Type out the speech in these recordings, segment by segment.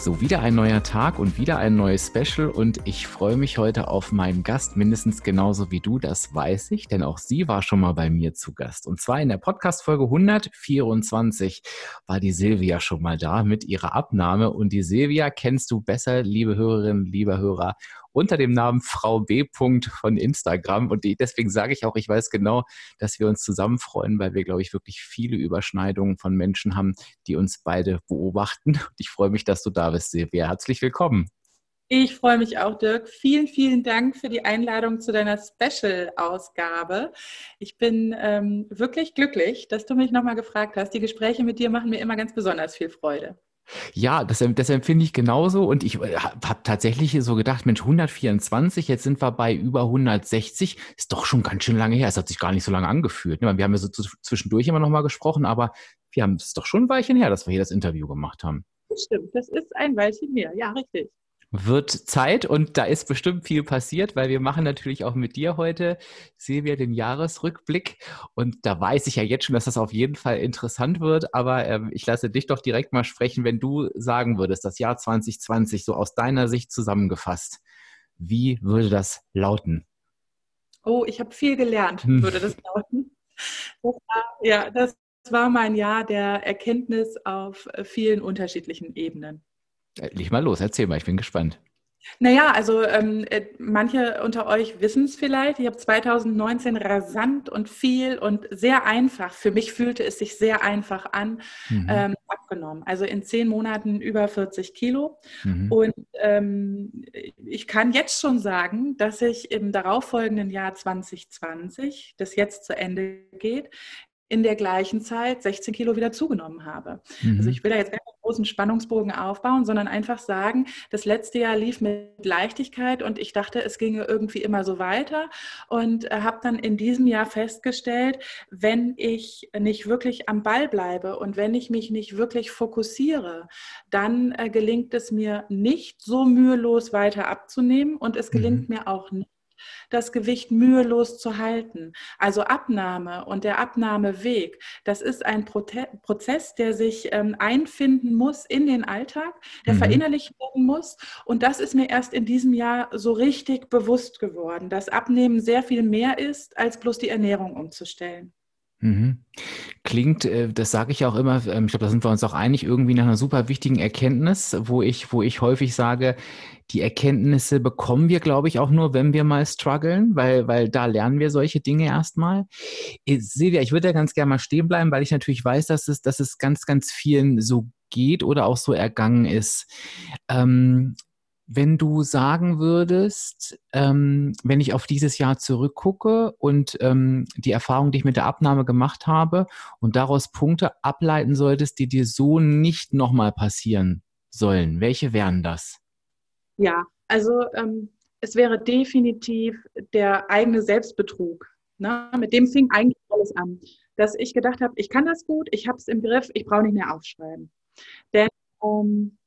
So, wieder ein neuer Tag und wieder ein neues Special und ich freue mich heute auf meinen Gast, mindestens genauso wie du, das weiß ich, denn auch sie war schon mal bei mir zu Gast. Und zwar in der Podcast-Folge 124 war die Silvia schon mal da mit ihrer Abnahme und die Silvia kennst du besser, liebe Hörerinnen, lieber Hörer, unter dem Namen Frau B. von Instagram. Und deswegen sage ich auch, ich weiß genau, dass wir uns zusammen freuen, weil wir, glaube ich, wirklich viele Überschneidungen von Menschen haben, die uns beide beobachten. Und ich freue mich, dass du da bist, Silvia. Herzlich willkommen. Ich freue mich auch, Dirk. Vielen, vielen Dank für die Einladung zu deiner Special-Ausgabe. Ich bin ähm, wirklich glücklich, dass du mich nochmal gefragt hast. Die Gespräche mit dir machen mir immer ganz besonders viel Freude. Ja, das, das empfinde ich genauso. Und ich äh, habe tatsächlich so gedacht, Mensch, 124, jetzt sind wir bei über 160. Ist doch schon ganz schön lange her. Es hat sich gar nicht so lange angefühlt. Ne? Wir haben ja so zwischendurch immer noch mal gesprochen, aber wir haben es doch schon ein Weilchen her, dass wir hier das Interview gemacht haben. Das stimmt, das ist ein Weilchen her. Ja, richtig wird Zeit und da ist bestimmt viel passiert, weil wir machen natürlich auch mit dir heute, Silvia, den Jahresrückblick und da weiß ich ja jetzt schon, dass das auf jeden Fall interessant wird, aber ähm, ich lasse dich doch direkt mal sprechen, wenn du sagen würdest, das Jahr 2020 so aus deiner Sicht zusammengefasst, wie würde das lauten? Oh, ich habe viel gelernt, hm. würde das lauten. Das war, ja, das war mein Jahr der Erkenntnis auf vielen unterschiedlichen Ebenen. Leg mal los, erzähl mal, ich bin gespannt. Naja, also ähm, äh, manche unter euch wissen es vielleicht. Ich habe 2019 rasant und viel und sehr einfach, für mich fühlte es sich sehr einfach an, mhm. ähm, abgenommen. Also in zehn Monaten über 40 Kilo. Mhm. Und ähm, ich kann jetzt schon sagen, dass ich im darauffolgenden Jahr 2020, das jetzt zu Ende geht, in der gleichen Zeit 16 Kilo wieder zugenommen habe. Mhm. Also ich will da jetzt keinen großen Spannungsbogen aufbauen, sondern einfach sagen, das letzte Jahr lief mit Leichtigkeit und ich dachte, es ginge irgendwie immer so weiter und äh, habe dann in diesem Jahr festgestellt, wenn ich nicht wirklich am Ball bleibe und wenn ich mich nicht wirklich fokussiere, dann äh, gelingt es mir nicht so mühelos weiter abzunehmen und es gelingt mhm. mir auch nicht das Gewicht mühelos zu halten. Also Abnahme und der Abnahmeweg, das ist ein Prozess, der sich ähm, einfinden muss in den Alltag, der mhm. verinnerlicht werden muss. Und das ist mir erst in diesem Jahr so richtig bewusst geworden, dass Abnehmen sehr viel mehr ist, als bloß die Ernährung umzustellen. Mhm. Klingt, äh, das sage ich auch immer, ähm, ich glaube, da sind wir uns auch einig, irgendwie nach einer super wichtigen Erkenntnis, wo ich, wo ich häufig sage, die Erkenntnisse bekommen wir, glaube ich, auch nur, wenn wir mal strugglen, weil, weil da lernen wir solche Dinge erstmal. Äh, Silvia, ich würde ja ganz gerne mal stehen bleiben, weil ich natürlich weiß, dass es, dass es ganz, ganz vielen so geht oder auch so ergangen ist. Ähm, wenn du sagen würdest, ähm, wenn ich auf dieses Jahr zurückgucke und ähm, die Erfahrung, die ich mit der Abnahme gemacht habe und daraus Punkte ableiten solltest, die dir so nicht nochmal passieren sollen, welche wären das? Ja, also ähm, es wäre definitiv der eigene Selbstbetrug. Ne? Mit dem fing eigentlich alles an, dass ich gedacht habe, ich kann das gut, ich habe es im Griff, ich brauche nicht mehr aufschreiben. Denn ähm,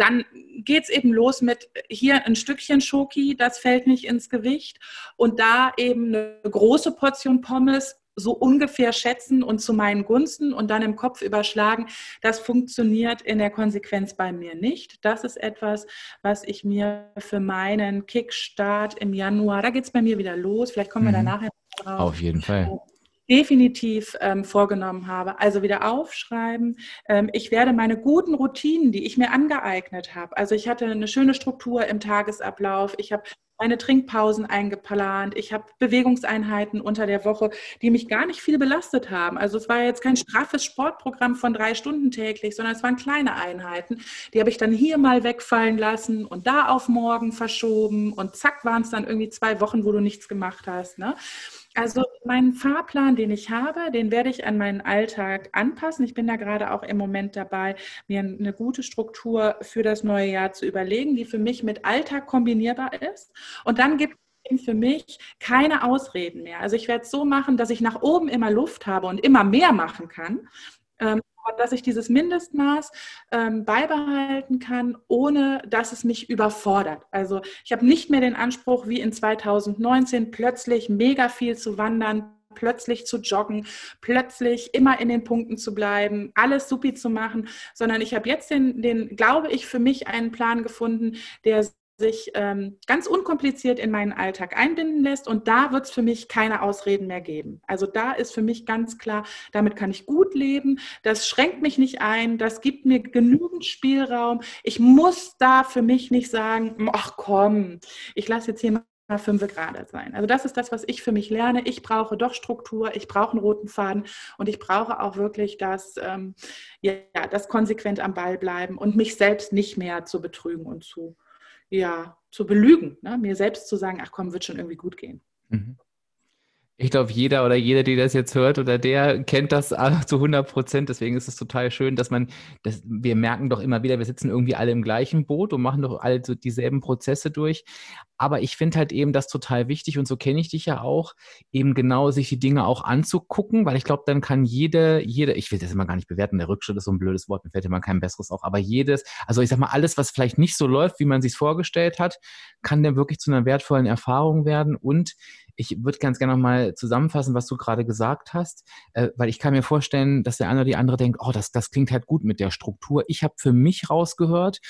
dann geht es eben los mit hier ein Stückchen Schoki, das fällt nicht ins Gewicht. Und da eben eine große Portion Pommes so ungefähr schätzen und zu meinen Gunsten und dann im Kopf überschlagen, das funktioniert in der Konsequenz bei mir nicht. Das ist etwas, was ich mir für meinen Kickstart im Januar, da geht es bei mir wieder los, vielleicht kommen wir mhm. da nachher drauf. Auf jeden Fall definitiv ähm, vorgenommen habe. Also wieder aufschreiben. Ähm, ich werde meine guten Routinen, die ich mir angeeignet habe, also ich hatte eine schöne Struktur im Tagesablauf, ich habe meine Trinkpausen eingeplant, ich habe Bewegungseinheiten unter der Woche, die mich gar nicht viel belastet haben. Also es war jetzt kein straffes Sportprogramm von drei Stunden täglich, sondern es waren kleine Einheiten. Die habe ich dann hier mal wegfallen lassen und da auf morgen verschoben und zack waren es dann irgendwie zwei Wochen, wo du nichts gemacht hast. Ne? Also meinen Fahrplan, den ich habe, den werde ich an meinen Alltag anpassen. Ich bin da gerade auch im Moment dabei, mir eine gute Struktur für das neue Jahr zu überlegen, die für mich mit Alltag kombinierbar ist. Und dann gibt es für mich keine Ausreden mehr. Also ich werde es so machen, dass ich nach oben immer Luft habe und immer mehr machen kann. Ähm, dass ich dieses Mindestmaß ähm, beibehalten kann, ohne dass es mich überfordert. Also ich habe nicht mehr den Anspruch, wie in 2019 plötzlich mega viel zu wandern, plötzlich zu joggen, plötzlich immer in den Punkten zu bleiben, alles supi zu machen, sondern ich habe jetzt den, den, glaube ich, für mich einen Plan gefunden, der sich ähm, ganz unkompliziert in meinen Alltag einbinden lässt. Und da wird es für mich keine Ausreden mehr geben. Also da ist für mich ganz klar, damit kann ich gut leben. Das schränkt mich nicht ein. Das gibt mir genügend Spielraum. Ich muss da für mich nicht sagen, ach komm, ich lasse jetzt hier mal fünf Grad sein. Also das ist das, was ich für mich lerne. Ich brauche doch Struktur, ich brauche einen roten Faden und ich brauche auch wirklich das, ähm, ja, das konsequent am Ball bleiben und mich selbst nicht mehr zu betrügen und zu ja, zu belügen, ne? mir selbst zu sagen, ach komm, wird schon irgendwie gut gehen. Mhm. Ich glaube, jeder oder jede, die das jetzt hört oder der kennt das zu 100 Prozent. Deswegen ist es total schön, dass man, dass wir merken doch immer wieder, wir sitzen irgendwie alle im gleichen Boot und machen doch alle so dieselben Prozesse durch. Aber ich finde halt eben das total wichtig und so kenne ich dich ja auch, eben genau sich die Dinge auch anzugucken, weil ich glaube, dann kann jede, jede, ich will das immer gar nicht bewerten, der Rückschritt ist so ein blödes Wort, mir fällt immer kein besseres auch, aber jedes, also ich sag mal, alles, was vielleicht nicht so läuft, wie man sich vorgestellt hat, kann dann wirklich zu einer wertvollen Erfahrung werden und ich würde ganz gerne nochmal zusammenfassen, was du gerade gesagt hast, äh, weil ich kann mir vorstellen, dass der eine oder die andere denkt, oh, das, das klingt halt gut mit der Struktur. Ich habe für mich rausgehört,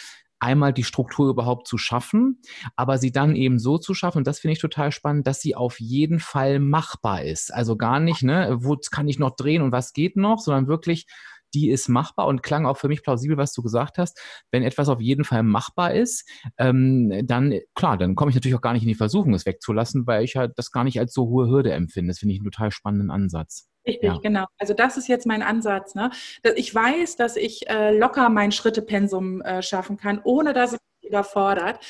einmal die Struktur überhaupt zu schaffen, aber sie dann eben so zu schaffen, und das finde ich total spannend, dass sie auf jeden Fall machbar ist. Also gar nicht, ne, wo kann ich noch drehen und was geht noch, sondern wirklich die ist machbar und klang auch für mich plausibel, was du gesagt hast. Wenn etwas auf jeden Fall machbar ist, ähm, dann, klar, dann komme ich natürlich auch gar nicht in die Versuchung, es wegzulassen, weil ich halt das gar nicht als so hohe Hürde empfinde. Das finde ich einen total spannenden Ansatz. Richtig, ja. genau. Also das ist jetzt mein Ansatz. Ne? Ich weiß, dass ich äh, locker mein Schrittepensum äh, schaffen kann, ohne dass es mich überfordert.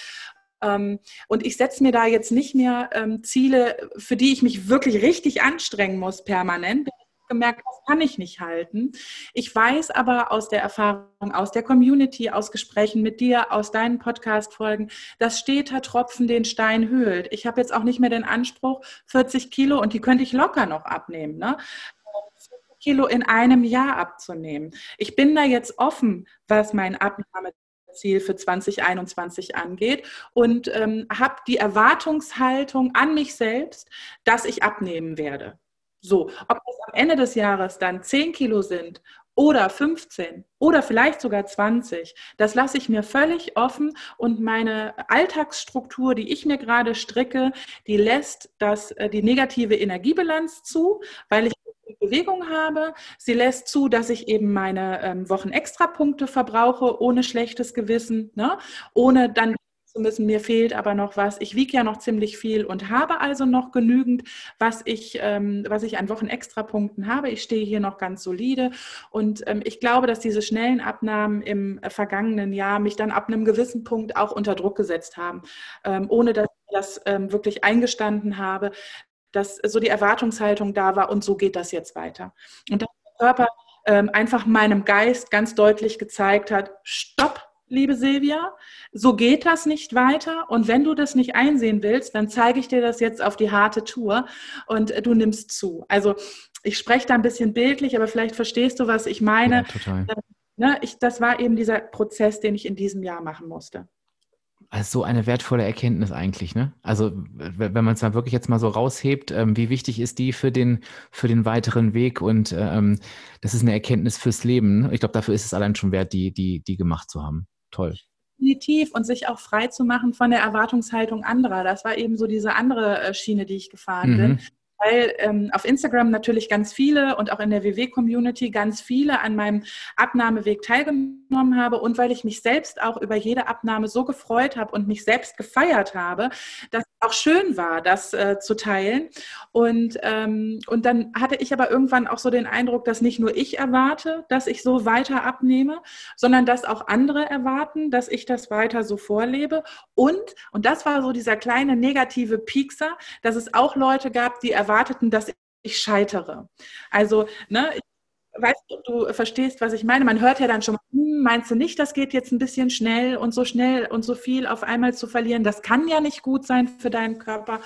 Ähm, und ich setze mir da jetzt nicht mehr ähm, Ziele, für die ich mich wirklich richtig anstrengen muss permanent gemerkt, das kann ich nicht halten. Ich weiß aber aus der Erfahrung, aus der Community, aus Gesprächen mit dir, aus deinen Podcast-Folgen, dass steter Tropfen den Stein höhlt. Ich habe jetzt auch nicht mehr den Anspruch, 40 Kilo und die könnte ich locker noch abnehmen. Ne? Kilo in einem Jahr abzunehmen. Ich bin da jetzt offen, was mein Abnahmeziel für 2021 angeht und ähm, habe die Erwartungshaltung an mich selbst, dass ich abnehmen werde. So, ob das am Ende des Jahres dann 10 Kilo sind oder 15 oder vielleicht sogar 20, das lasse ich mir völlig offen und meine Alltagsstruktur, die ich mir gerade stricke, die lässt das, äh, die negative Energiebilanz zu, weil ich Bewegung habe. Sie lässt zu, dass ich eben meine ähm, Wochen Extrapunkte verbrauche, ohne schlechtes Gewissen, ne? ohne dann zu müssen, mir fehlt aber noch was. Ich wiege ja noch ziemlich viel und habe also noch genügend, was ich, ähm, was ich an Wochen Extrapunkten habe. Ich stehe hier noch ganz solide und ähm, ich glaube, dass diese schnellen Abnahmen im äh, vergangenen Jahr mich dann ab einem gewissen Punkt auch unter Druck gesetzt haben, ähm, ohne dass ich das ähm, wirklich eingestanden habe, dass so die Erwartungshaltung da war und so geht das jetzt weiter. Und dass der Körper ähm, einfach meinem Geist ganz deutlich gezeigt hat, stopp, liebe Silvia, so geht das nicht weiter. Und wenn du das nicht einsehen willst, dann zeige ich dir das jetzt auf die harte Tour und äh, du nimmst zu. Also ich spreche da ein bisschen bildlich, aber vielleicht verstehst du, was ich meine. Ja, total. Äh, ne, ich, das war eben dieser Prozess, den ich in diesem Jahr machen musste. Also so eine wertvolle Erkenntnis eigentlich, ne? Also wenn man es mal wirklich jetzt mal so raushebt, ähm, wie wichtig ist die für den, für den weiteren Weg und ähm, das ist eine Erkenntnis fürs Leben. Ne? Ich glaube, dafür ist es allein schon wert, die, die, die gemacht zu haben. Toll. Definitiv und sich auch frei zu machen von der Erwartungshaltung anderer. Das war eben so diese andere äh, Schiene, die ich gefahren mhm. bin. Weil ähm, auf Instagram natürlich ganz viele und auch in der WW-Community ganz viele an meinem Abnahmeweg teilgenommen habe und weil ich mich selbst auch über jede Abnahme so gefreut habe und mich selbst gefeiert habe, dass es auch schön war, das äh, zu teilen. Und, ähm, und dann hatte ich aber irgendwann auch so den Eindruck, dass nicht nur ich erwarte, dass ich so weiter abnehme, sondern dass auch andere erwarten, dass ich das weiter so vorlebe. Und, und das war so dieser kleine negative Piekser, dass es auch Leute gab, die erwarteten, dass ich scheitere. Also, ne, ich weißt du, du verstehst, was ich meine. Man hört ja dann schon, hm, meinst du nicht, das geht jetzt ein bisschen schnell und so schnell und so viel auf einmal zu verlieren? Das kann ja nicht gut sein für deinen Körper.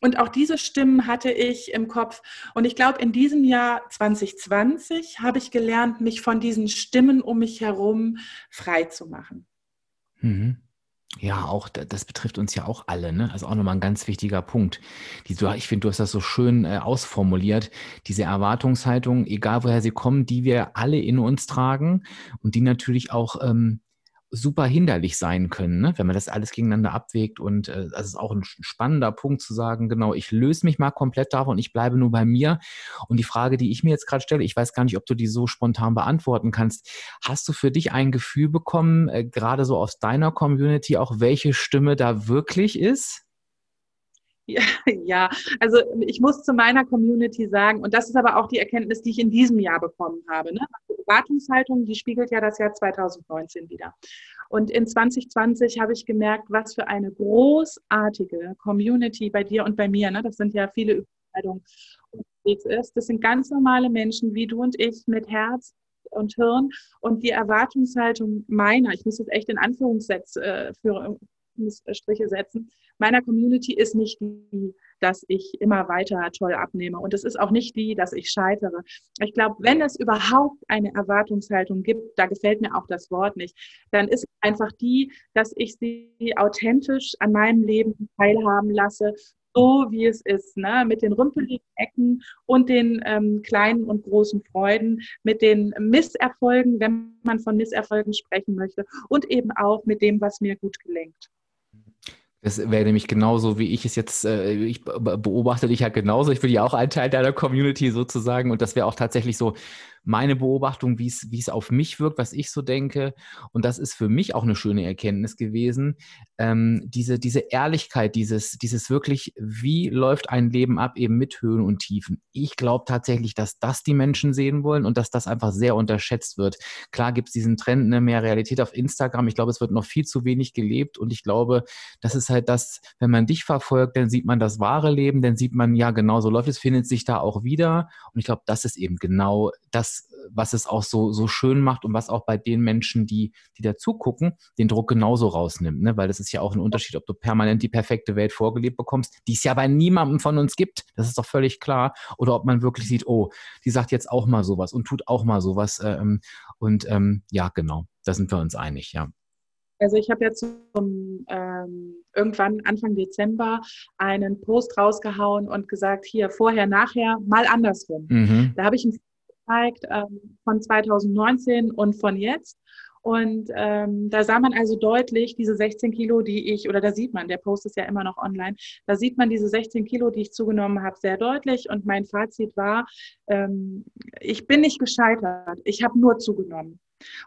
Und auch diese Stimmen hatte ich im Kopf. Und ich glaube, in diesem Jahr 2020 habe ich gelernt, mich von diesen Stimmen um mich herum frei zu machen. Mhm. Ja, auch das betrifft uns ja auch alle, ne? Also auch nochmal ein ganz wichtiger Punkt. Die, ich finde, du hast das so schön äh, ausformuliert. Diese Erwartungshaltung, egal woher sie kommen, die wir alle in uns tragen und die natürlich auch ähm, super hinderlich sein können, ne? wenn man das alles gegeneinander abwägt. Und äh, das ist auch ein spannender Punkt zu sagen, genau, ich löse mich mal komplett davon, ich bleibe nur bei mir. Und die Frage, die ich mir jetzt gerade stelle, ich weiß gar nicht, ob du die so spontan beantworten kannst. Hast du für dich ein Gefühl bekommen, äh, gerade so aus deiner Community, auch welche Stimme da wirklich ist? Ja, also ich muss zu meiner Community sagen, und das ist aber auch die Erkenntnis, die ich in diesem Jahr bekommen habe. Ne? Die Erwartungshaltung, die spiegelt ja das Jahr 2019 wieder. Und in 2020 habe ich gemerkt, was für eine großartige Community bei dir und bei mir, ne? das sind ja viele Überschneidungen, unterwegs ist. Das sind ganz normale Menschen wie du und ich mit Herz und Hirn und die Erwartungshaltung meiner, ich muss jetzt echt in Anführungssätze äh, für Striche setzen, meiner Community ist nicht die, dass ich immer weiter toll abnehme. Und es ist auch nicht die, dass ich scheitere. Ich glaube, wenn es überhaupt eine Erwartungshaltung gibt, da gefällt mir auch das Wort nicht, dann ist einfach die, dass ich sie authentisch an meinem Leben teilhaben lasse, so wie es ist, ne? mit den rümpeligen Ecken und den ähm, kleinen und großen Freuden, mit den Misserfolgen, wenn man von Misserfolgen sprechen möchte, und eben auch mit dem, was mir gut gelingt. Das wäre nämlich genauso, wie ich es jetzt, äh, ich beobachte dich ja genauso. Ich bin ja auch ein Teil deiner Community sozusagen. Und das wäre auch tatsächlich so, meine Beobachtung, wie es, auf mich wirkt, was ich so denke. Und das ist für mich auch eine schöne Erkenntnis gewesen. Ähm, diese, diese Ehrlichkeit, dieses, dieses wirklich, wie läuft ein Leben ab, eben mit Höhen und Tiefen. Ich glaube tatsächlich, dass das die Menschen sehen wollen und dass das einfach sehr unterschätzt wird. Klar gibt es diesen Trend, ne, mehr Realität auf Instagram. Ich glaube, es wird noch viel zu wenig gelebt. Und ich glaube, das ist halt das, wenn man dich verfolgt, dann sieht man das wahre Leben, dann sieht man, ja, genau so läuft es, findet sich da auch wieder. Und ich glaube, das ist eben genau das, was, es auch so, so schön macht und was auch bei den Menschen, die, die gucken, den Druck genauso rausnimmt. Ne? Weil das ist ja auch ein Unterschied, ob du permanent die perfekte Welt vorgelebt bekommst, die es ja bei niemandem von uns gibt. Das ist doch völlig klar. Oder ob man wirklich sieht, oh, die sagt jetzt auch mal sowas und tut auch mal sowas. Ähm, und ähm, ja, genau, da sind wir uns einig, ja. Also ich habe jetzt zum, ähm, irgendwann Anfang Dezember einen Post rausgehauen und gesagt, hier vorher, nachher, mal andersrum. Mhm. Da habe ich ein gezeigt ähm, von 2019 und von jetzt. Und ähm, da sah man also deutlich diese 16 Kilo, die ich, oder da sieht man, der Post ist ja immer noch online, da sieht man diese 16 Kilo, die ich zugenommen habe, sehr deutlich. Und mein Fazit war, ähm, ich bin nicht gescheitert, ich habe nur zugenommen.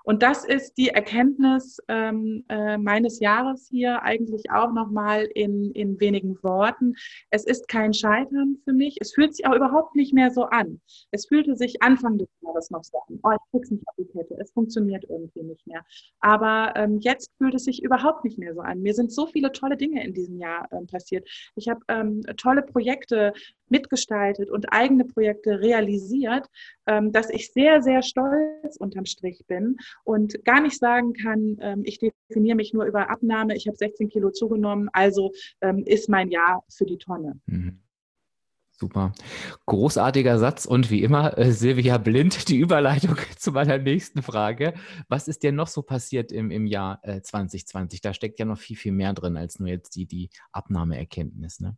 Und das ist die Erkenntnis ähm, äh, meines Jahres hier eigentlich auch nochmal in, in wenigen Worten. Es ist kein Scheitern für mich. Es fühlt sich auch überhaupt nicht mehr so an. Es fühlte sich Anfang des Jahres noch so an. Oh, ich krieg's nicht auf die Kette. Es funktioniert irgendwie nicht mehr. Aber ähm, jetzt fühlt es sich überhaupt nicht mehr so an. Mir sind so viele tolle Dinge in diesem Jahr ähm, passiert. Ich habe ähm, tolle Projekte mitgestaltet und eigene Projekte realisiert, ähm, dass ich sehr, sehr stolz unterm Strich bin und gar nicht sagen kann, ähm, ich definiere mich nur über Abnahme, ich habe 16 Kilo zugenommen, also ähm, ist mein Jahr für die Tonne. Mhm. Super. Großartiger Satz und wie immer, äh, Silvia Blind, die Überleitung zu meiner nächsten Frage. Was ist dir noch so passiert im, im Jahr äh, 2020? Da steckt ja noch viel, viel mehr drin als nur jetzt die, die Abnahmeerkenntnis. Ne?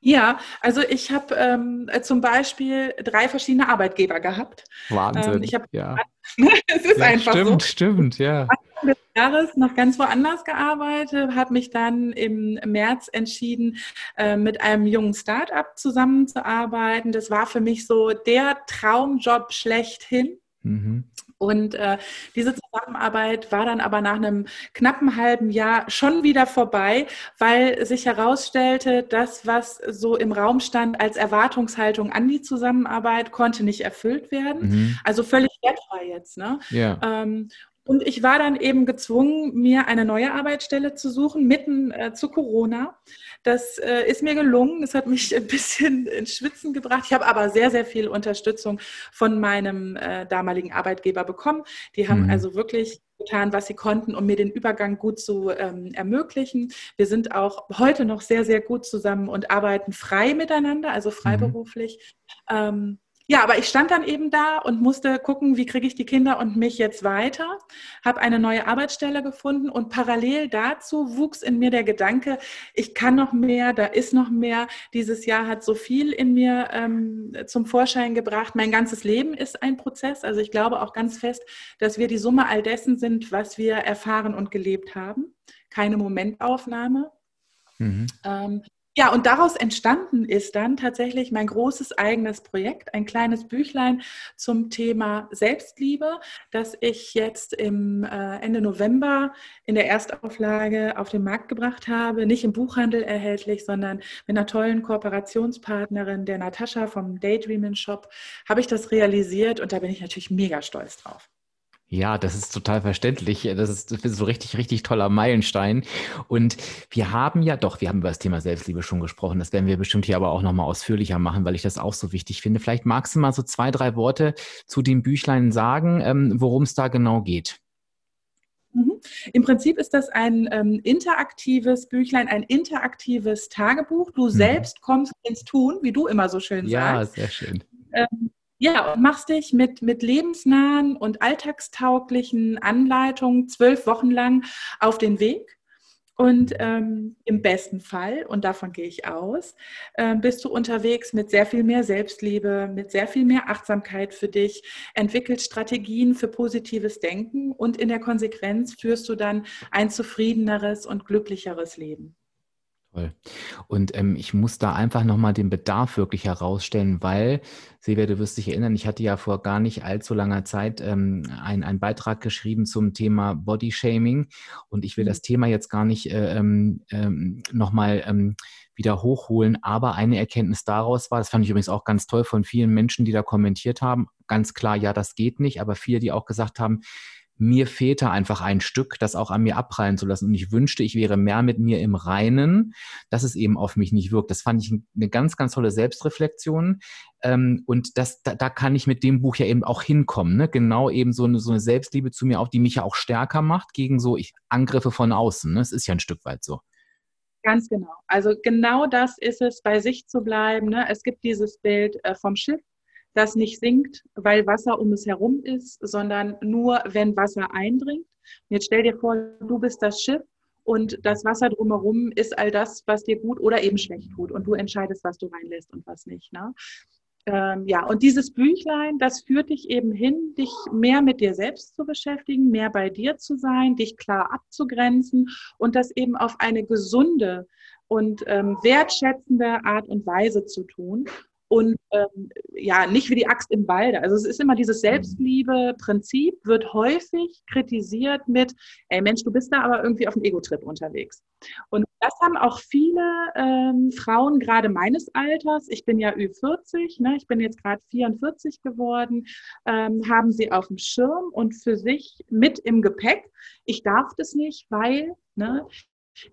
Ja, also ich habe ähm, zum Beispiel drei verschiedene Arbeitgeber gehabt. Wahnsinn. Ähm, ich habe, ja. es ist ja, einfach stimmt, so. Stimmt, ja. Anfang des Jahres noch ganz woanders gearbeitet, habe mich dann im März entschieden, äh, mit einem jungen Start-up zusammenzuarbeiten. Das war für mich so der Traumjob schlechthin. Mhm. Und äh, diese Zusammenarbeit war dann aber nach einem knappen halben Jahr schon wieder vorbei, weil sich herausstellte, das, was so im Raum stand als Erwartungshaltung an die Zusammenarbeit, konnte nicht erfüllt werden. Mhm. Also völlig wertfrei jetzt. Ne? Ja. Ähm, und ich war dann eben gezwungen, mir eine neue Arbeitsstelle zu suchen, mitten äh, zu Corona. Das äh, ist mir gelungen. Es hat mich ein bisschen ins Schwitzen gebracht. Ich habe aber sehr, sehr viel Unterstützung von meinem äh, damaligen Arbeitgeber bekommen. Die haben mhm. also wirklich getan, was sie konnten, um mir den Übergang gut zu ähm, ermöglichen. Wir sind auch heute noch sehr, sehr gut zusammen und arbeiten frei miteinander, also mhm. freiberuflich. Mhm. Ähm, ja, aber ich stand dann eben da und musste gucken, wie kriege ich die Kinder und mich jetzt weiter, habe eine neue Arbeitsstelle gefunden und parallel dazu wuchs in mir der Gedanke, ich kann noch mehr, da ist noch mehr. Dieses Jahr hat so viel in mir ähm, zum Vorschein gebracht. Mein ganzes Leben ist ein Prozess. Also ich glaube auch ganz fest, dass wir die Summe all dessen sind, was wir erfahren und gelebt haben. Keine Momentaufnahme. Mhm. Ähm, ja, und daraus entstanden ist dann tatsächlich mein großes eigenes Projekt, ein kleines Büchlein zum Thema Selbstliebe, das ich jetzt im äh, Ende November in der Erstauflage auf den Markt gebracht habe. Nicht im Buchhandel erhältlich, sondern mit einer tollen Kooperationspartnerin, der Natascha vom Daydreaming Shop, habe ich das realisiert und da bin ich natürlich mega stolz drauf. Ja, das ist total verständlich. Das ist, das ist so richtig, richtig toller Meilenstein. Und wir haben ja doch, wir haben über das Thema Selbstliebe schon gesprochen. Das werden wir bestimmt hier aber auch nochmal ausführlicher machen, weil ich das auch so wichtig finde. Vielleicht magst du mal so zwei, drei Worte zu dem Büchlein sagen, ähm, worum es da genau geht. Mhm. Im Prinzip ist das ein ähm, interaktives Büchlein, ein interaktives Tagebuch. Du mhm. selbst kommst ins Tun, wie du immer so schön sagst. Ja, sehr schön. Ähm, ja, und machst dich mit, mit lebensnahen und alltagstauglichen Anleitungen zwölf Wochen lang auf den Weg. Und ähm, im besten Fall, und davon gehe ich aus, äh, bist du unterwegs mit sehr viel mehr Selbstliebe, mit sehr viel mehr Achtsamkeit für dich, entwickelst Strategien für positives Denken und in der Konsequenz führst du dann ein zufriedeneres und glücklicheres Leben. Toll. Und ähm, ich muss da einfach nochmal den Bedarf wirklich herausstellen, weil, Silvia, du wirst dich erinnern, ich hatte ja vor gar nicht allzu langer Zeit ähm, einen Beitrag geschrieben zum Thema Body Shaming und ich will mhm. das Thema jetzt gar nicht äh, ähm, ähm, nochmal ähm, wieder hochholen, aber eine Erkenntnis daraus war, das fand ich übrigens auch ganz toll von vielen Menschen, die da kommentiert haben, ganz klar, ja, das geht nicht, aber viele, die auch gesagt haben, mir fehlte einfach ein Stück, das auch an mir abprallen zu lassen. Und ich wünschte, ich wäre mehr mit mir im Reinen, dass es eben auf mich nicht wirkt. Das fand ich eine ganz, ganz tolle Selbstreflexion. Ähm, und das, da, da, kann ich mit dem Buch ja eben auch hinkommen. Ne? Genau eben so eine, so eine Selbstliebe zu mir auch, die mich ja auch stärker macht gegen so ich, Angriffe von außen. Ne? Es ist ja ein Stück weit so. Ganz genau. Also genau das ist es, bei sich zu bleiben. Ne? Es gibt dieses Bild äh, vom Schiff, das nicht sinkt, weil Wasser um es herum ist, sondern nur, wenn Wasser eindringt. Und jetzt stell dir vor, du bist das Schiff und das Wasser drumherum ist all das, was dir gut oder eben schlecht tut. Und du entscheidest, was du reinlässt und was nicht. Ne? Ähm, ja, und dieses Büchlein, das führt dich eben hin, dich mehr mit dir selbst zu beschäftigen, mehr bei dir zu sein, dich klar abzugrenzen und das eben auf eine gesunde und ähm, wertschätzende Art und Weise zu tun und ähm, ja, nicht wie die Axt im Walde. Also es ist immer dieses Selbstliebe-Prinzip, wird häufig kritisiert mit, ey Mensch, du bist da aber irgendwie auf dem Ego-Trip unterwegs. Und das haben auch viele ähm, Frauen, gerade meines Alters, ich bin ja Ü40, ne, ich bin jetzt gerade 44 geworden, ähm, haben sie auf dem Schirm und für sich mit im Gepäck. Ich darf das nicht, weil ne,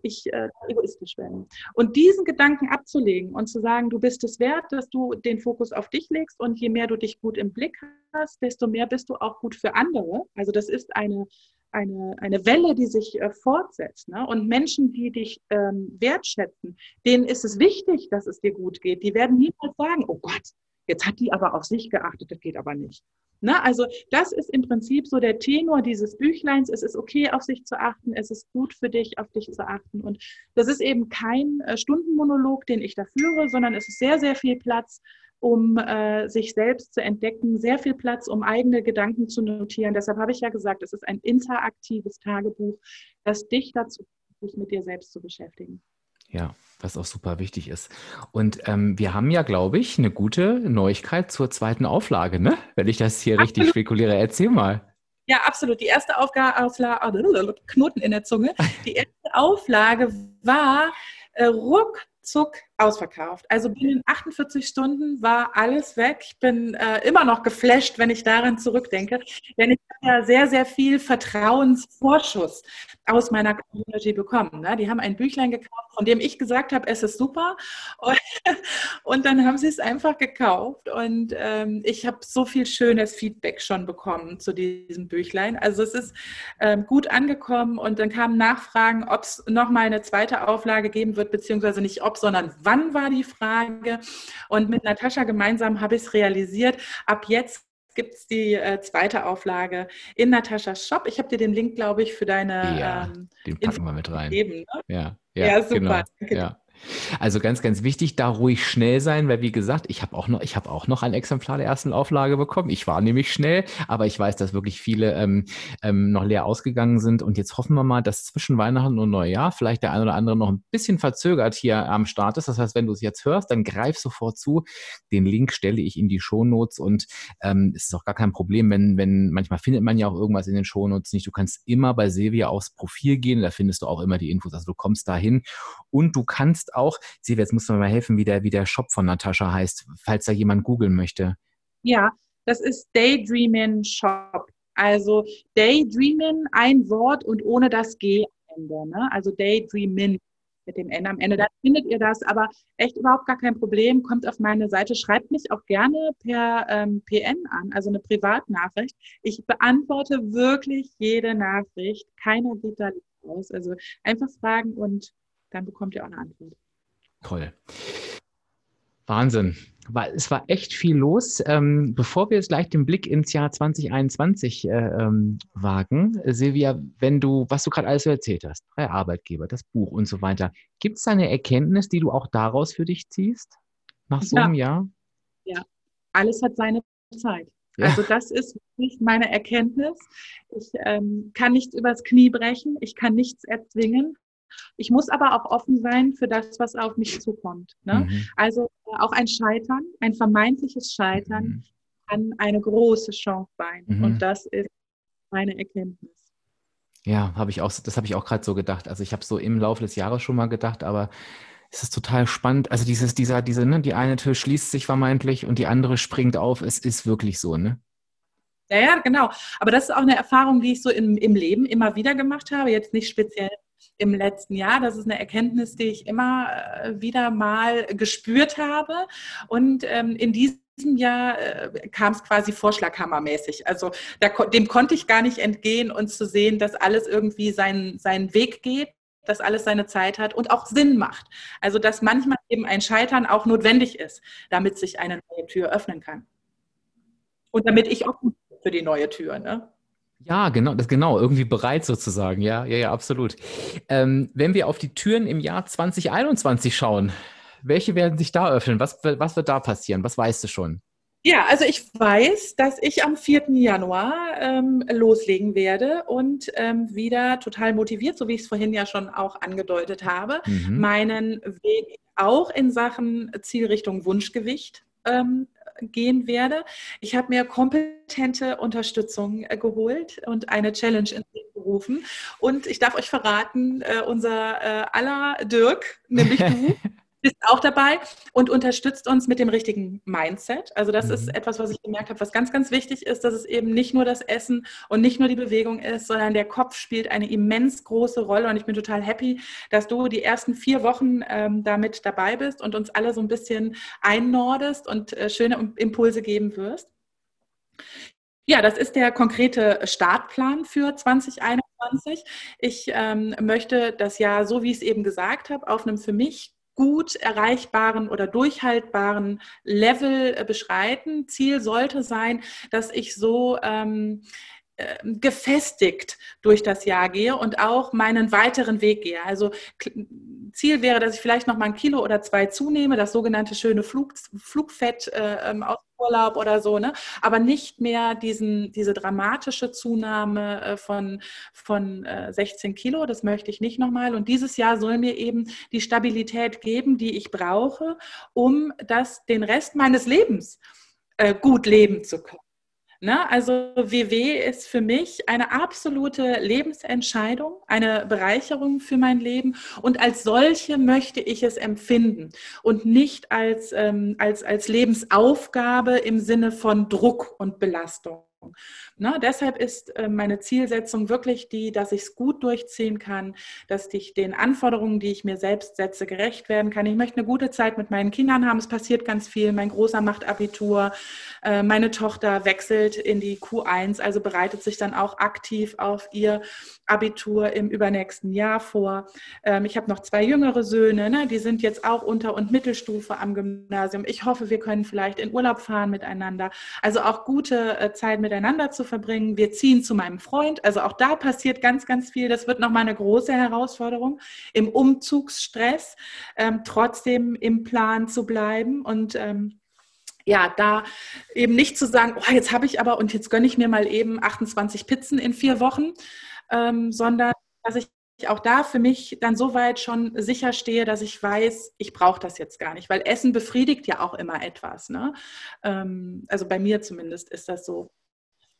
ich äh, egoistisch werden. Und diesen Gedanken abzulegen und zu sagen, du bist es wert, dass du den Fokus auf dich legst und je mehr du dich gut im Blick hast, desto mehr bist du auch gut für andere. Also das ist eine, eine, eine Welle, die sich äh, fortsetzt. Ne? Und Menschen, die dich ähm, wertschätzen, denen ist es wichtig, dass es dir gut geht. Die werden niemals sagen, oh Gott, jetzt hat die aber auf sich geachtet, das geht aber nicht. Ne? Also das ist im Prinzip so der Tenor dieses Büchleins. Es ist okay, auf sich zu achten. Es ist gut für dich, auf dich zu achten. Und das ist eben kein äh, Stundenmonolog, den ich da führe, sondern es ist sehr, sehr viel Platz, um äh, sich selbst zu entdecken, sehr viel Platz, um eigene Gedanken zu notieren. Deshalb habe ich ja gesagt, es ist ein interaktives Tagebuch, das dich dazu sich mit dir selbst zu beschäftigen. Ja, was auch super wichtig ist. Und ähm, wir haben ja, glaube ich, eine gute Neuigkeit zur zweiten Auflage, ne? Wenn ich das hier Absolut. richtig spekuliere. Erzähl mal. Ja, absolut. Die erste Auflage, Knoten in der Zunge. Die erste Auflage war äh, ruckzuck ausverkauft. Also binnen 48 Stunden war alles weg. Ich bin äh, immer noch geflasht, wenn ich daran zurückdenke, denn ich habe ja sehr, sehr viel Vertrauensvorschuss aus meiner Community bekommen. Ne? Die haben ein Büchlein gekauft, von dem ich gesagt habe, es ist super. Und, und dann haben sie es einfach gekauft. Und ähm, ich habe so viel schönes Feedback schon bekommen zu diesem Büchlein. Also es ist ähm, gut angekommen und dann kamen Nachfragen, ob es nochmal eine zweite Auflage geben wird, beziehungsweise nicht ob, sondern wann war die Frage. Und mit Natascha gemeinsam habe ich es realisiert. Ab jetzt gibt es die äh, zweite Auflage in Nataschas Shop. Ich habe dir den Link, glaube ich, für deine. Ja, ähm, den packen wir mit rein. Gegeben, ne? ja, ja, ja, super. Genau. Ja. Also ganz, ganz wichtig, da ruhig schnell sein, weil wie gesagt, ich habe auch noch, ich habe auch noch ein Exemplar der ersten Auflage bekommen. Ich war nämlich schnell, aber ich weiß, dass wirklich viele ähm, ähm, noch leer ausgegangen sind. Und jetzt hoffen wir mal, dass zwischen Weihnachten und Neujahr vielleicht der ein oder andere noch ein bisschen verzögert hier am Start ist. Das heißt, wenn du es jetzt hörst, dann greif sofort zu. Den Link stelle ich in die Shownotes und ähm, es ist auch gar kein Problem, wenn, wenn manchmal findet man ja auch irgendwas in den Shownotes nicht. Du kannst immer bei Silvia aufs Profil gehen, da findest du auch immer die Infos. Also du kommst dahin und du kannst auch, Silvia, jetzt musst du mir mal helfen, wie der, wie der Shop von Natascha heißt, falls da jemand googeln möchte. Ja, das ist Daydreamin Shop. Also Daydreamin, ein Wort und ohne das G am Ende. Ne? Also Daydreamin mit dem N am Ende. Dann findet ihr das, aber echt überhaupt gar kein Problem. Kommt auf meine Seite, schreibt mich auch gerne per ähm, PN an, also eine Privatnachricht. Ich beantworte wirklich jede Nachricht. Keiner geht da aus. Also einfach fragen und dann bekommt ihr auch eine Antwort. Toll. Wahnsinn. Es war echt viel los. Ähm, bevor wir jetzt gleich den Blick ins Jahr 2021 äh, ähm, wagen, Silvia, wenn du, was du gerade alles so erzählt hast, drei Arbeitgeber, das Buch und so weiter, gibt es eine Erkenntnis, die du auch daraus für dich ziehst, nach so ja. einem Jahr? Ja, alles hat seine Zeit. Ja. Also das ist wirklich meine Erkenntnis. Ich ähm, kann nichts übers Knie brechen, ich kann nichts erzwingen. Ich muss aber auch offen sein für das, was auf mich zukommt. Ne? Mhm. Also äh, auch ein Scheitern, ein vermeintliches Scheitern mhm. kann eine große Chance sein. Mhm. Und das ist meine Erkenntnis. Ja, habe ich auch, das habe ich auch gerade so gedacht. Also ich habe so im Laufe des Jahres schon mal gedacht, aber es ist total spannend. Also dieses, dieser, diese, ne, die eine Tür schließt sich vermeintlich und die andere springt auf. Es ist wirklich so, ne? Ja, ja, genau. Aber das ist auch eine Erfahrung, die ich so im, im Leben immer wieder gemacht habe. Jetzt nicht speziell im letzten Jahr. Das ist eine Erkenntnis, die ich immer äh, wieder mal gespürt habe. Und ähm, in diesem Jahr äh, kam es quasi vorschlaghammermäßig. Also da, dem konnte ich gar nicht entgehen und zu sehen, dass alles irgendwie seinen, seinen Weg geht dass alles seine Zeit hat und auch Sinn macht. Also dass manchmal eben ein Scheitern auch notwendig ist, damit sich eine neue Tür öffnen kann. Und damit ich auch für die neue Tür. Ne? Ja, genau, das genau, irgendwie bereit sozusagen. Ja, ja, ja, absolut. Ähm, wenn wir auf die Türen im Jahr 2021 schauen, welche werden sich da öffnen? Was, was wird da passieren? Was weißt du schon? Ja, also ich weiß, dass ich am 4. Januar ähm, loslegen werde und ähm, wieder total motiviert, so wie ich es vorhin ja schon auch angedeutet habe, mhm. meinen Weg auch in Sachen Zielrichtung Wunschgewicht ähm, gehen werde. Ich habe mir kompetente Unterstützung äh, geholt und eine Challenge ins Leben gerufen. Und ich darf euch verraten, äh, unser äh, aller Dirk, nämlich du, bist auch dabei und unterstützt uns mit dem richtigen Mindset. Also das mhm. ist etwas, was ich gemerkt habe, was ganz, ganz wichtig ist, dass es eben nicht nur das Essen und nicht nur die Bewegung ist, sondern der Kopf spielt eine immens große Rolle. Und ich bin total happy, dass du die ersten vier Wochen ähm, damit dabei bist und uns alle so ein bisschen einnordest und äh, schöne Impulse geben wirst. Ja, das ist der konkrete Startplan für 2021. Ich ähm, möchte das Jahr, so wie ich es eben gesagt habe, auf einem für mich gut erreichbaren oder durchhaltbaren Level äh, beschreiten. Ziel sollte sein, dass ich so ähm, äh, gefestigt durch das Jahr gehe und auch meinen weiteren Weg gehe. Also Ziel wäre, dass ich vielleicht noch mal ein Kilo oder zwei zunehme, das sogenannte schöne Flug, Flugfett äh, ähm, aus Urlaub oder so, ne? aber nicht mehr diesen, diese dramatische Zunahme äh, von, von äh, 16 Kilo, das möchte ich nicht nochmal. Und dieses Jahr soll mir eben die Stabilität geben, die ich brauche, um das den Rest meines Lebens äh, gut leben zu können. Ne? Also WW ist für mich eine absolute Lebensentscheidung, eine Bereicherung für mein Leben und als solche möchte ich es empfinden und nicht als, ähm, als, als Lebensaufgabe im Sinne von Druck und Belastung. Ne, deshalb ist äh, meine Zielsetzung wirklich die, dass ich es gut durchziehen kann, dass ich den Anforderungen, die ich mir selbst setze, gerecht werden kann. Ich möchte eine gute Zeit mit meinen Kindern haben. Es passiert ganz viel. Mein Großer macht Abitur. Äh, meine Tochter wechselt in die Q1, also bereitet sich dann auch aktiv auf ihr Abitur im übernächsten Jahr vor. Ähm, ich habe noch zwei jüngere Söhne, ne? die sind jetzt auch Unter- und Mittelstufe am Gymnasium. Ich hoffe, wir können vielleicht in Urlaub fahren miteinander. Also auch gute äh, Zeit miteinander zu verbringen. Wir ziehen zu meinem Freund. Also auch da passiert ganz, ganz viel. Das wird nochmal eine große Herausforderung im Umzugsstress, ähm, trotzdem im Plan zu bleiben und ähm, ja, da eben nicht zu sagen, oh, jetzt habe ich aber und jetzt gönne ich mir mal eben 28 Pizzen in vier Wochen, ähm, sondern dass ich auch da für mich dann so weit schon sicher stehe, dass ich weiß, ich brauche das jetzt gar nicht, weil Essen befriedigt ja auch immer etwas. Ne? Ähm, also bei mir zumindest ist das so.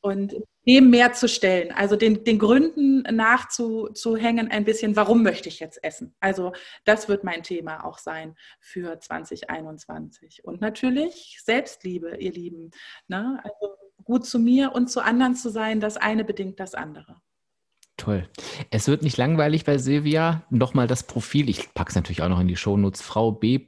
Und dem mehr zu stellen, also den, den Gründen nachzuhängen, ein bisschen, warum möchte ich jetzt essen? Also das wird mein Thema auch sein für 2021. Und natürlich Selbstliebe, ihr Lieben. Ne? Also gut zu mir und zu anderen zu sein, das eine bedingt das andere. Toll. Es wird nicht langweilig bei Silvia. Nochmal das Profil. Ich packe es natürlich auch noch in die Shownotes. Frau B.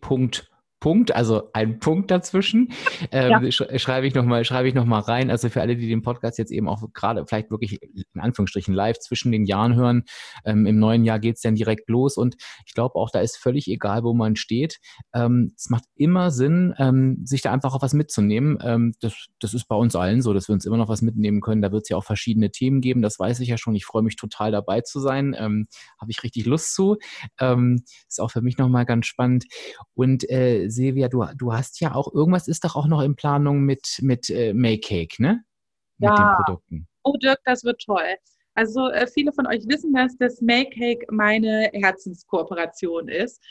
Punkt, also ein Punkt dazwischen, ähm, ja. schreibe ich nochmal, schreibe ich noch mal rein. Also für alle, die den Podcast jetzt eben auch gerade vielleicht wirklich in Anführungsstrichen live zwischen den Jahren hören, ähm, im neuen Jahr geht's dann direkt los und ich glaube auch, da ist völlig egal, wo man steht. Ähm, es macht immer Sinn, ähm, sich da einfach auch was mitzunehmen. Ähm, das, das ist bei uns allen so, dass wir uns immer noch was mitnehmen können. Da wird es ja auch verschiedene Themen geben, das weiß ich ja schon. Ich freue mich total dabei zu sein. Ähm, Habe ich richtig Lust zu. ist auch für mich nochmal ganz spannend. Und äh, Silvia, du, du hast ja auch, irgendwas ist doch auch noch in Planung mit, mit äh, Maycake, ne? Mit ja. den Produkten. Oh Dirk, das wird toll. Also äh, viele von euch wissen, dass das Maycake meine Herzenskooperation ist.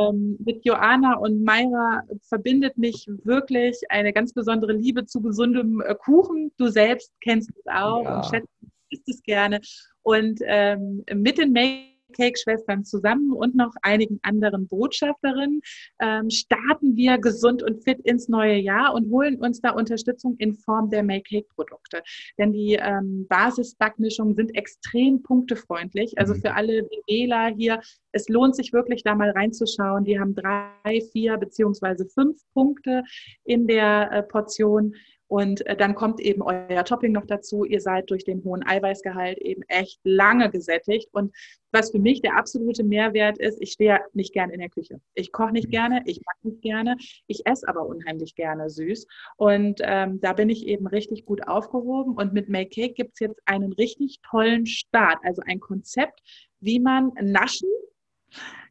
Ähm, mit Joanna und Mayra verbindet mich wirklich eine ganz besondere Liebe zu gesundem äh, Kuchen. Du selbst kennst es auch ja. und schätzt es gerne. Und ähm, mit den Make Cake-Schwestern zusammen und noch einigen anderen Botschafterinnen ähm, starten wir gesund und fit ins neue Jahr und holen uns da Unterstützung in Form der Make Cake Produkte. Denn die ähm, Basis-Backmischungen sind extrem punktefreundlich. Also mhm. für alle Wähler hier, es lohnt sich wirklich da mal reinzuschauen. Die haben drei, vier beziehungsweise fünf Punkte in der äh, Portion. Und äh, dann kommt eben euer Topping noch dazu. Ihr seid durch den hohen Eiweißgehalt eben echt lange gesättigt. Und was für mich der absolute Mehrwert ist, ich stehe nicht gerne in der Küche. Ich koche nicht mhm. gerne, ich mag nicht gerne, ich esse aber unheimlich gerne süß. Und ähm, da bin ich eben richtig gut aufgehoben. Und mit Make Cake gibt es jetzt einen richtig tollen Start, also ein Konzept, wie man Naschen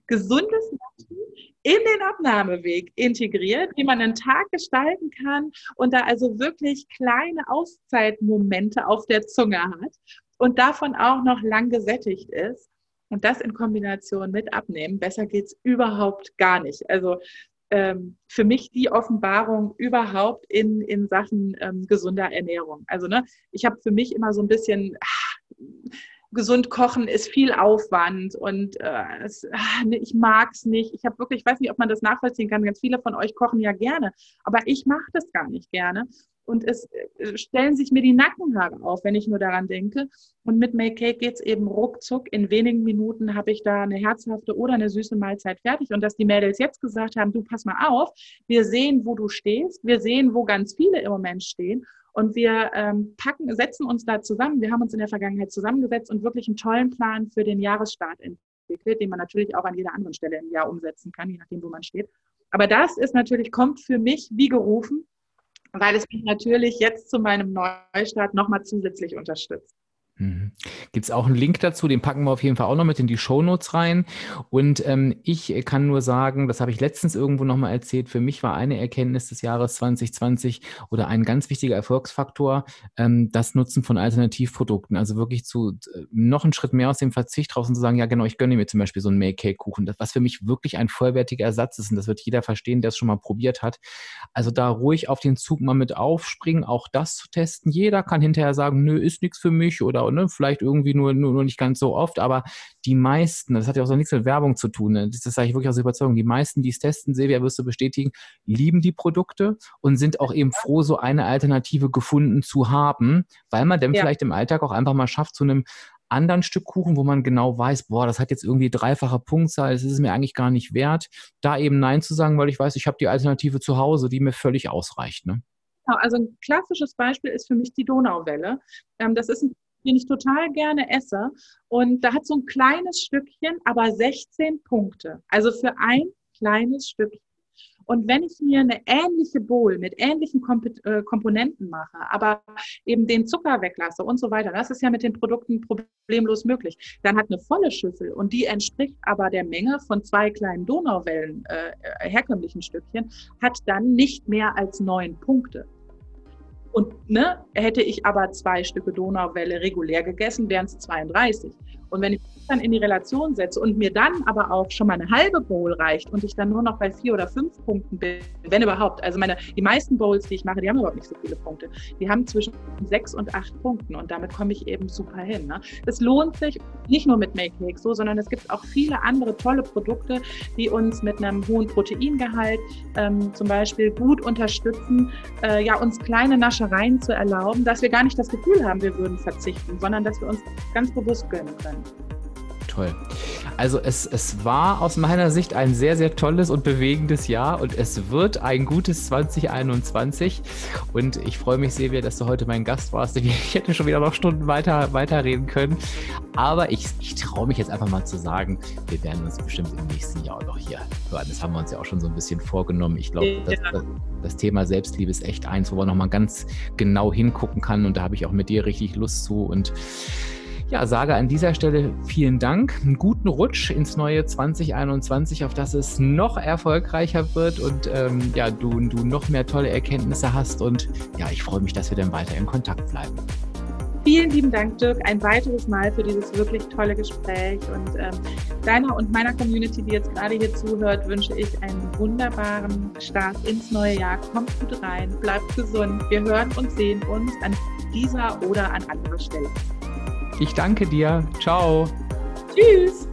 gesundes Naschen in den Abnahmeweg integriert, wie man einen Tag gestalten kann und da also wirklich kleine Auszeitmomente auf der Zunge hat und davon auch noch lang gesättigt ist. Und das in Kombination mit Abnehmen, besser geht's überhaupt gar nicht. Also ähm, für mich die Offenbarung überhaupt in, in Sachen ähm, gesunder Ernährung. Also ne, ich habe für mich immer so ein bisschen, ach, gesund kochen ist viel Aufwand und äh, es, ach, nee, ich mag es nicht. Ich habe wirklich, ich weiß nicht, ob man das nachvollziehen kann. Ganz viele von euch kochen ja gerne, aber ich mache das gar nicht gerne. Und es äh, stellen sich mir die Nackenhaare auf, wenn ich nur daran denke. Und mit Make Cake geht es eben ruckzuck. In wenigen Minuten habe ich da eine herzhafte oder eine süße Mahlzeit fertig. Und dass die Mädels jetzt gesagt haben, du pass mal auf, wir sehen, wo du stehst, wir sehen, wo ganz viele im Moment stehen. Und wir ähm, packen, setzen uns da zusammen. Wir haben uns in der Vergangenheit zusammengesetzt und wirklich einen tollen Plan für den Jahresstart entwickelt, den man natürlich auch an jeder anderen Stelle im Jahr umsetzen kann, je nachdem, wo man steht. Aber das ist natürlich, kommt für mich wie gerufen, weil es mich natürlich jetzt zu meinem Neustart nochmal zusätzlich unterstützt. Mhm. Gibt es auch einen Link dazu, den packen wir auf jeden Fall auch noch mit in die Shownotes rein. Und ähm, ich kann nur sagen, das habe ich letztens irgendwo nochmal erzählt, für mich war eine Erkenntnis des Jahres 2020 oder ein ganz wichtiger Erfolgsfaktor ähm, das Nutzen von Alternativprodukten. Also wirklich zu äh, noch einen Schritt mehr aus dem Verzicht draußen zu sagen, ja genau, ich gönne mir zum Beispiel so einen Make-Cake-Kuchen, was für mich wirklich ein vollwertiger Ersatz ist. Und das wird jeder verstehen, der es schon mal probiert hat. Also da ruhig auf den Zug mal mit aufspringen, auch das zu testen. Jeder kann hinterher sagen, nö, ist nichts für mich oder ne, vielleicht irgendwie nur, nur, nur nicht ganz so oft, aber die meisten, das hat ja auch so nichts mit Werbung zu tun, ne? das, das sage ich wirklich aus Überzeugung, die meisten, die es testen, Silvia, wirst du bestätigen, lieben die Produkte und sind auch eben froh, so eine Alternative gefunden zu haben, weil man dann ja. vielleicht im Alltag auch einfach mal schafft, zu einem anderen Stück Kuchen, wo man genau weiß, boah, das hat jetzt irgendwie dreifache Punktzahl, das ist es mir eigentlich gar nicht wert, da eben Nein zu sagen, weil ich weiß, ich habe die Alternative zu Hause, die mir völlig ausreicht. Ne? Also ein klassisches Beispiel ist für mich die Donauwelle. Ähm, das ist ein den ich total gerne esse. Und da hat so ein kleines Stückchen, aber 16 Punkte. Also für ein kleines Stückchen. Und wenn ich mir eine ähnliche Bowl mit ähnlichen äh, Komponenten mache, aber eben den Zucker weglasse und so weiter, das ist ja mit den Produkten problemlos möglich, dann hat eine volle Schüssel und die entspricht aber der Menge von zwei kleinen Donauwellen, äh, herkömmlichen Stückchen, hat dann nicht mehr als neun Punkte. Und ne, hätte ich aber zwei Stücke Donauwelle regulär gegessen, wären es 32. Und wenn ich dann in die Relation setze und mir dann aber auch schon mal eine halbe Bowl reicht und ich dann nur noch bei vier oder fünf Punkten bin, wenn überhaupt, also meine, die meisten Bowls, die ich mache, die haben überhaupt nicht so viele Punkte. Die haben zwischen sechs und acht Punkten und damit komme ich eben super hin. Ne? Es lohnt sich nicht nur mit Make Cake so, sondern es gibt auch viele andere tolle Produkte, die uns mit einem hohen Proteingehalt ähm, zum Beispiel gut unterstützen, äh, ja, uns kleine Naschereien zu erlauben, dass wir gar nicht das Gefühl haben, wir würden verzichten, sondern dass wir uns ganz bewusst gönnen können. Toll. Also es, es war aus meiner Sicht ein sehr, sehr tolles und bewegendes Jahr und es wird ein gutes 2021. Und ich freue mich, Silvia, dass du heute mein Gast warst. Ich hätte schon wieder noch Stunden weiter weiterreden können. Aber ich, ich traue mich jetzt einfach mal zu sagen, wir werden uns bestimmt im nächsten Jahr auch noch hier hören. Das haben wir uns ja auch schon so ein bisschen vorgenommen. Ich glaube, das, das, das, Thema Selbstliebe ist echt eins, wo man nochmal ganz genau hingucken kann. Und da habe ich auch mit dir richtig Lust zu. Und ja, sage an dieser Stelle vielen Dank, einen guten Rutsch ins neue 2021, auf das es noch erfolgreicher wird und ähm, ja, du, du noch mehr tolle Erkenntnisse hast. Und ja, ich freue mich, dass wir dann weiter in Kontakt bleiben. Vielen lieben Dank, Dirk, ein weiteres Mal für dieses wirklich tolle Gespräch. Und ähm, deiner und meiner Community, die jetzt gerade hier zuhört, wünsche ich einen wunderbaren Start ins neue Jahr. Kommt gut rein, bleibt gesund. Wir hören und sehen uns an dieser oder an anderer Stelle. Ich danke dir. Ciao. Tschüss.